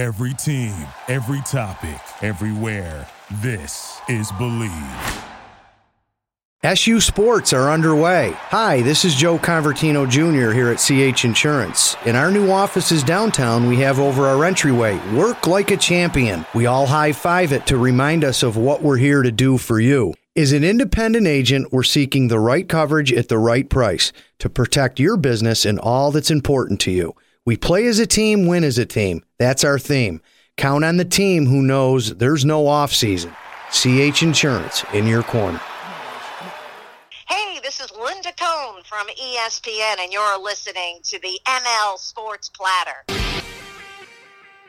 Every team, every topic, everywhere. This is Bleav. SU Sports are underway. Hi, this is Joe Convertino Jr. here at CH Insurance. In our new offices downtown, we have over our entryway Work Like a Champion. We all high five it to remind us of what we're here to do for you. As an independent agent, we're seeking the right coverage at the right price to protect your business and all that's important to you. We play as a team, win as a team. That's our theme. Count on the team who knows there's no off season. CH Insurance in your corner. Hey, this is Linda Cohn from ESPN, and you're listening to the ML Sports Platter.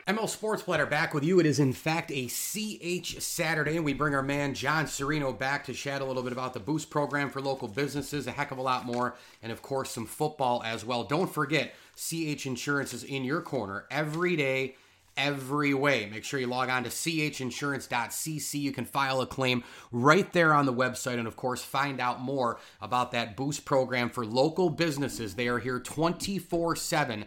ML Sports Platter back with you. It is, in fact, a CH Saturday, and we bring our man John Sereno back to chat a little bit about the Boost program for local businesses, a heck of a lot more, and of course, some football as well. Don't forget, CH Insurance is in your corner every day, every way. Make sure you log on to chinsurance.cc. You can file a claim right there on the website, and of course, find out more about that Boost program for local businesses. They are here 24 7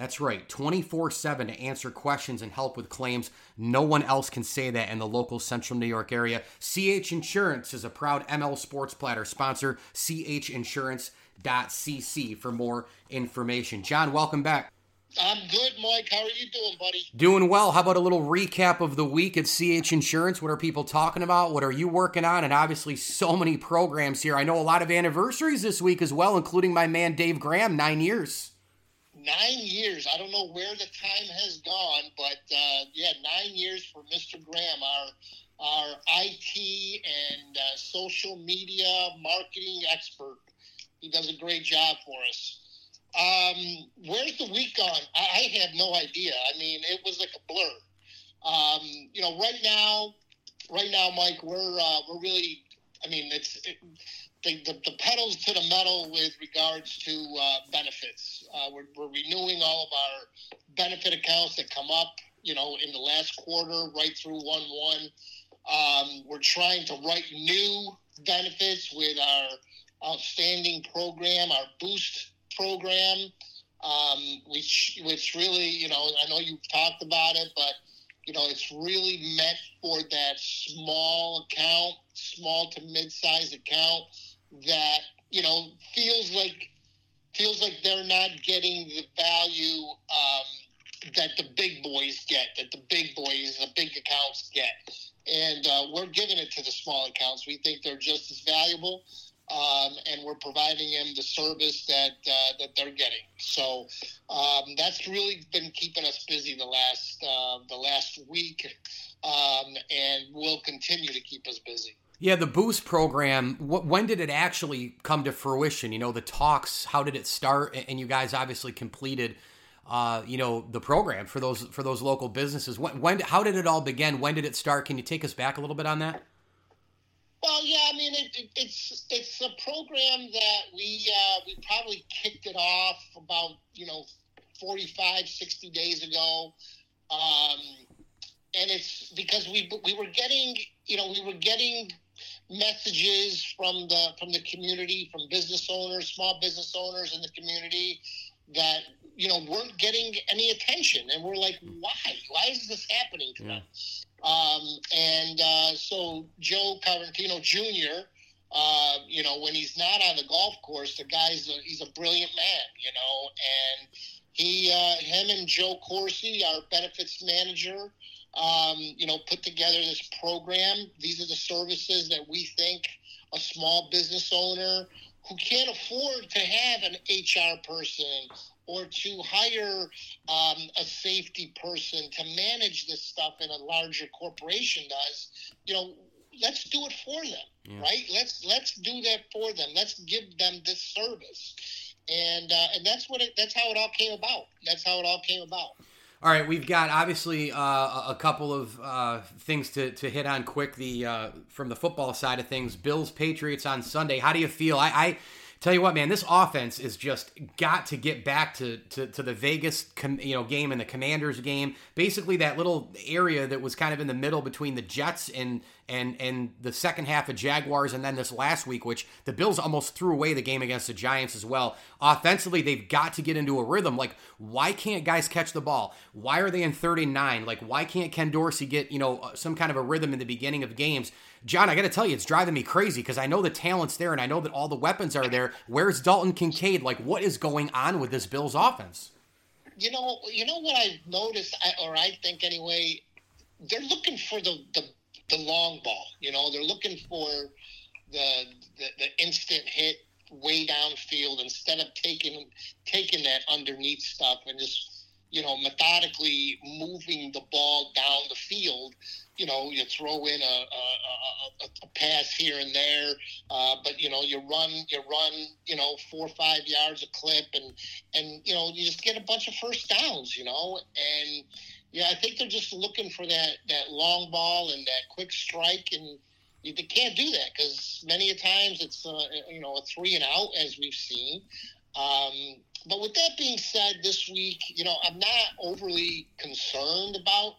that's right, 24 7 to answer questions and help with claims. No one else can say that in the local central New York area. CH Insurance is a proud ML Sports Platter sponsor. CHInsurance.cc for more information. John, welcome back. I'm good, Mike. How are you doing, buddy? Doing well. How about a little recap of the week at CH Insurance? What are people talking about? What are you working on? And obviously, so many programs here. I know a lot of anniversaries this week as well, including my man Dave Graham, nine years nine years. I don't know where the time has gone, but uh, yeah, nine years for Mr. Graham, our our IT and uh, social media marketing expert. He does a great job for us. Um, where's the week gone? I, I have no idea. I mean, it was like a blur. Um, you know, right now, right now, Mike, we're uh, we're really. I mean, it's it, the, the, the, pedals to the metal with regards to uh, benefits. Uh, we're, we're, renewing all of our benefit accounts that come up, you know, in the last quarter, right through one one. Um, we're trying to write new benefits with our outstanding program, our Boost program, um, which which really, you know, I know you've talked about it, but you know, it's really meant for that small account, small to mid-sized account that you know feels like feels like they're not getting the value um, that the big boys get, that the big boys, the big accounts get, and uh, we're giving it to the small accounts. We think they're just as valuable. Um, and we're providing them the service that uh, that they're getting. So um, that's really been keeping us busy the last uh, the last week, um, and will continue to keep us busy. Yeah, the Boost program. when did it actually come to fruition? You know, the talks. How did it start? And you guys obviously completed, uh, you know, the program for those for those local businesses. When, when? How did it all begin? When did it start? Can you take us back a little bit on that? Well, yeah, I mean, it, it, it's it's a program that we uh, we probably kicked it off about you know 45, 60 days ago. Um, and it's because we we were getting you know we were getting messages from the from the community, from business owners, small business owners in the community that you know weren't getting any attention, and we're like, why? Why is this happening to yeah. them? Um, and uh, so Joe Convertino Jr. Uh, you know, when he's not on the golf course, the guy's a, he's a brilliant man, you know, and he, uh, him and Joe Corsi, our benefits manager, um, you know, put together this program. These are the services that we think a small business owner who can't afford to have an HR person or to hire um, a safety person to manage this stuff in a larger corporation does, you know, let's do it for them, yeah. right? Let's let's do that for them. Let's give them this service, and uh, and that's what it, that's how it all came about. That's how it all came about. All right, we've got obviously uh, a couple of uh, things to, to hit on quick. The uh, from the football side of things, Bills Patriots on Sunday. How do you feel? I, I Tell you what, man, this offense is just got to get back to to, to the Vegas, com, you know, game and the Commanders game. Basically, that little area that was kind of in the middle between the Jets and and and the second half of Jaguars, and then this last week, which the Bills almost threw away the game against the Giants as well. Offensively, they've got to get into a rhythm. Like, why can't guys catch the ball? Why are they in 39? Like, why can't Ken Dorsey get you know some kind of a rhythm in the beginning of games? John, I got to tell you, it's driving me crazy because I know the talent's there and I know that all the weapons are there. Where's Dalton Kincaid? Like, what is going on with this Bills offense? You know, you know what I've noticed, or I think anyway, they're looking for the the, the long ball. You know, they're looking for the, the the instant hit way downfield instead of taking taking that underneath stuff and just you know methodically moving the ball down the field you know, you throw in a, a, a, a pass here and there, uh, but you know, you run, you run, you know, four or five yards a clip, and and you know, you just get a bunch of first downs, you know, and yeah, I think they're just looking for that that long ball and that quick strike, and they can't do that because many a times it's uh, you know a three and out as we've seen. Um, but with that being said, this week, you know, I'm not overly concerned about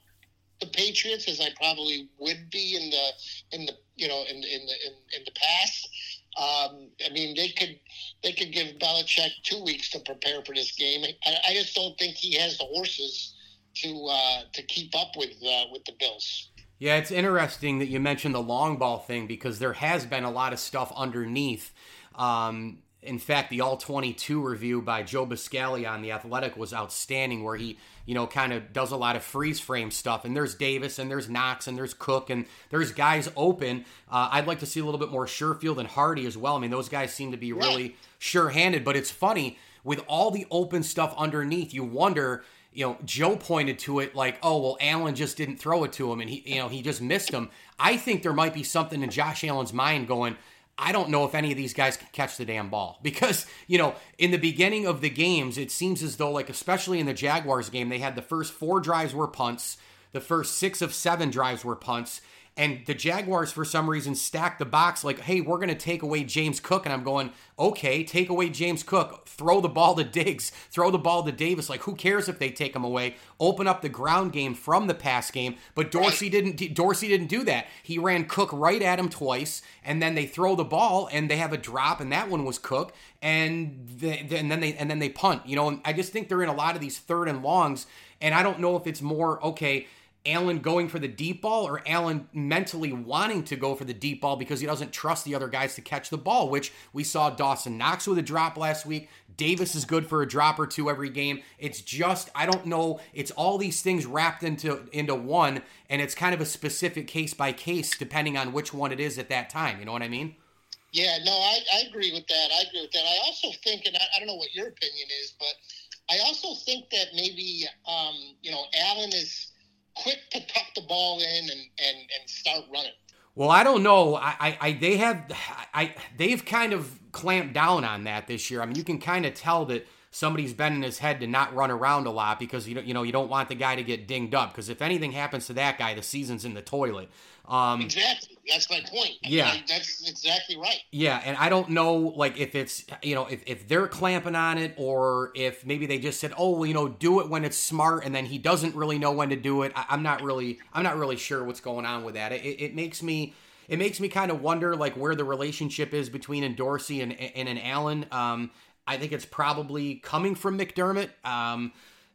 the Patriots as I probably would be in the in the you know in in the in, in the past. Um, I mean, they could they could give Belichick two weeks to prepare for this game. I, I just don't think he has the horses to uh, to keep up with uh, with the Bills. Yeah, it's interesting that you mentioned the long ball thing because there has been a lot of stuff underneath. Um, in fact, the All 22 review by Joe Buscaglia on The Athletic was outstanding, where he, you know, kind of does a lot of freeze frame stuff. And there's Davis, and there's Knox, and there's Cook, and there's guys open. Uh, I'd like to see a little bit more Sherfield and Hardy as well. I mean, those guys seem to be really sure handed, but it's funny with all the open stuff underneath, you wonder. You know, Joe pointed to it like, "Oh, well, Allen just didn't throw it to him, and he, you know, he just missed him." I think there might be something in Josh Allen's mind going, I don't know if any of these guys can catch the damn ball. Because, you know, in the beginning of the games, it seems as though, like, especially in the Jaguars game, they had the first four drives were punts, the first six of seven drives were punts, and the Jaguars, for some reason, stacked the box like, hey, we're going to take away James Cook. And I'm going, okay, take away James Cook. Throw the ball to Diggs. Throw the ball to Davis. Like, who cares if they take him away? Open up the ground game from the pass game. But Dorsey didn't. Dorsey didn't do that. He ran Cook right at him twice, and then they throw the ball and they have a drop, and that one was Cook. And, the, and then they and then they punt. You know, I just think they're in a lot of these third and longs, and I don't know if it's more okay Allen going for the deep ball or Allen mentally wanting to go for the deep ball because he doesn't trust the other guys to catch the ball, which we saw Dawson Knox with a drop last week. Davis is good for a drop or two every game. It's just I don't know, it's all these things wrapped into into one and it's kind of a specific case by case depending on which one it is at that time, you know what I mean? Yeah, no, I, I agree with that. I agree with that. I also think and I, I don't know what your opinion is, but I also think that maybe um, you know, Allen is quick to tuck the ball in and, and, and start running. Well, I don't know. I, I, I, they have, I, they've kind of clamped down on that this year. I mean, you can kind of tell that somebody's been in his head to not run around a lot because you know, you know, you don't want the guy to get dinged up because if anything happens to that guy, the season's in the toilet. Um, exactly. That's my point. Yeah, I mean, that's exactly right. Yeah, and I don't know, like, if it's you know, if, if they're clamping on it, or if maybe they just said, oh, well, you know, do it when it's smart, and then he doesn't really know when to do it. I, am not really, I'm not really sure what's going on with that. It, it makes me, it makes me kind of wonder, like, where the relationship is between an Dorsey and and an Allen. Um, I think it's probably coming from McDermott. Um,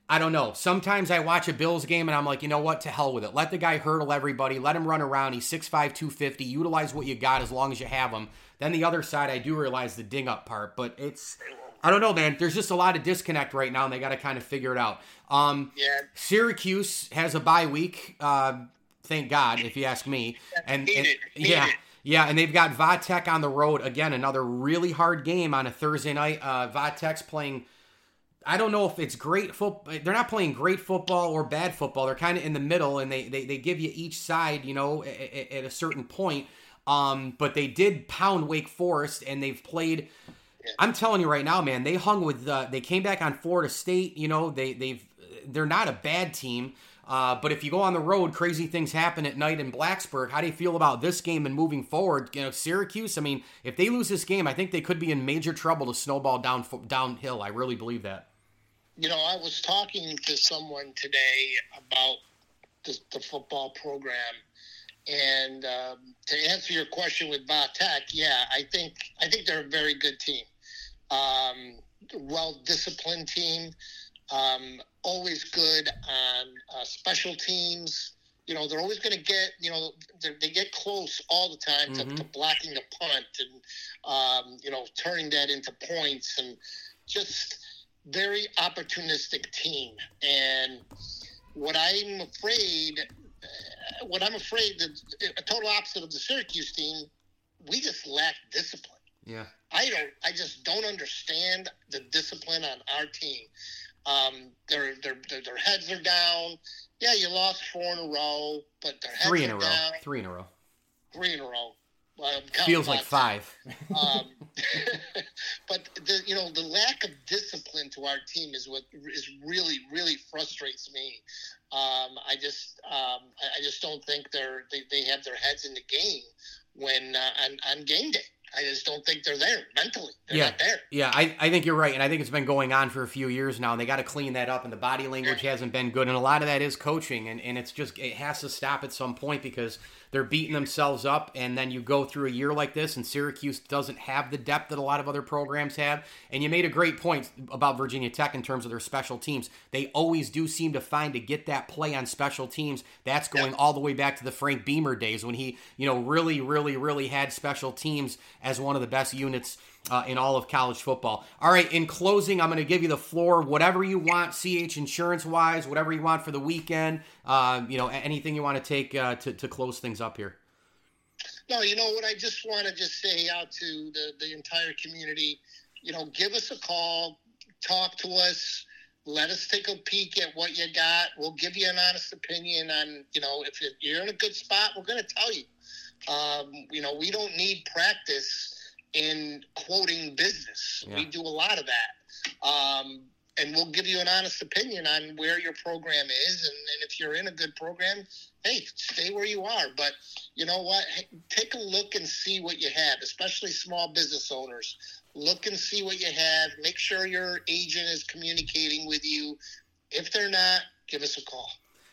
I don't know. Sometimes I watch a Bills game and I'm like, you know what? To hell with it. Let the guy hurdle everybody. Let him run around. He's 6'5, 250. Utilize what you got as long as you have him. Then the other side, I do realize the ding up part, but it's. I don't know, man. There's just a lot of disconnect right now, and they got to kind of figure it out. Um, yeah. Syracuse has a bye week. Uh, thank God, if you ask me. And, and yeah, yeah, and they've got Va Tech on the road again. Another really hard game on a Thursday night. Uh, Va Tech's playing I don't know if it's great football. They're not playing great football or bad football. They're kind of in the middle, and they, they, they give you each side, you know, at, at a certain point. Um, but they did pound Wake Forest, and they've played. I'm telling you right now, man, they hung with. Uh, they came back on Florida State. You know, they they've they're not a bad team. Uh, but if you go on the road, crazy things happen at night in Blacksburg. How do you feel about this game and moving forward? You know, Syracuse. I mean, if they lose this game, I think they could be in major trouble to snowball down downhill. I really believe that. You know, I was talking to someone today about the, the football program, and um, to answer your question with Tech, yeah, I think I think they're a very good team, um, well disciplined team. Um, always good on uh, special teams. You know, they're always going to get, you know, they get close all the time to, mm-hmm. to blocking the punt and, um, you know, turning that into points and just very opportunistic team. And what I'm afraid, uh, what I'm afraid that a total opposite of the Syracuse team, we just lack discipline. Yeah. I don't, I just don't understand the discipline on our team. Um, their, their, their, their heads are down. Yeah, you lost four in a row, but their heads three in a row. Down. Three in a row. Three in a row. Well, Feels like five. um, but the you know the lack of discipline to our team is what is really really frustrates me. Um, I just um, I just don't think they're they, they have their heads in the game when uh, on, on game day. I just don't think they're there mentally. They're yeah. there. Yeah, I, I think you're right. And I think it's been going on for a few years now, and they got to clean that up. And the body language yeah. hasn't been good. And a lot of that is coaching. And, and it's just, it has to stop at some point because they're beating themselves up. And then you go through a year like this, and Syracuse doesn't have the depth that a lot of other programs have. And you made a great point about Virginia Tech in terms of their special teams. They always do seem to find to get that play on special teams. That's going all the way back to the Frank Beamer days when he, you know, really, really, really had special teams as one of the best units uh, in all of college football. All right, in closing, I'm going to give you the floor. Whatever you want, CH insurance wise, whatever you want for the weekend. Uh, you know, anything you want to take uh, to to close things up here. No, you know what? I just want to just say out to the the entire community. You know, give us a call, talk to us. Let us take a peek at what you got. We'll give you an honest opinion on, you know, if you're in a good spot, we're going to tell you. Um, you know, we don't need practice in quoting business. Yeah. We do a lot of that. Um, and we'll give you an honest opinion on where your program is. And, and, if you're in a good program, hey, stay where you are. But you know what? Hey, take a look and see what you have, especially small business owners. Look and see what you have. Make sure your agent is communicating with you. If they're not, give us a call.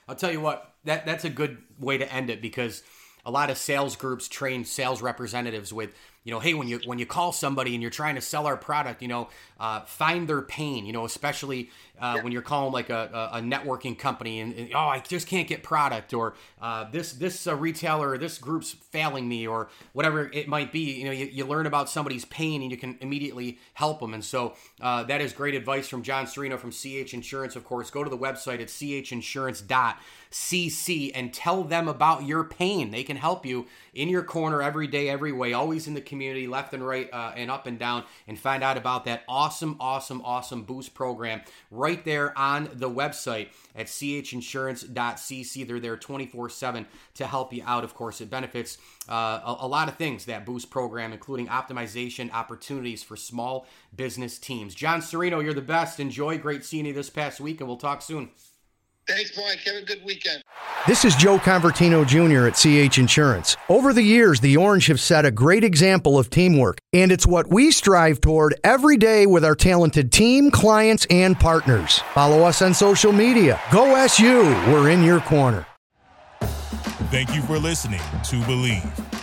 I'll tell you what, that that's a good way to end it because a lot of sales groups train sales representatives with you know, hey, when you when you call somebody and you're trying to sell our product, you know, uh, find their pain. You know, especially uh, when you're calling like a, a networking company and, and, oh, I just can't get product, or uh, this this uh, retailer or this group's failing me, or whatever it might be. You know, you, you learn about somebody's pain and you can immediately help them. And so uh, that is great advice from John Sereno from CH Insurance. Of course, go to the website at chinsurance.cc and tell them about your pain. They can help you in your corner every day, every way, always in the community, left and right, uh, and up and down, and find out about that awesome, awesome, awesome boost program right there on the website at chinsurance.cc. They're there 24 7 to help you out. Of course, it benefits uh, a, a, lot of things, that boost program, including optimization opportunities for small business teams. John Sereno, you're the best. Enjoy. Great seeing you this past week, and we'll talk soon. Thanks, Mike. Have a good weekend. This is Joe Convertino Jr. at CH Insurance. Over the years, the Orange have set a great example of teamwork, and it's what we strive toward every day with our talented team, clients, and partners. Follow us on social media. Go SU. We're in your corner. Thank you for listening to Bleav.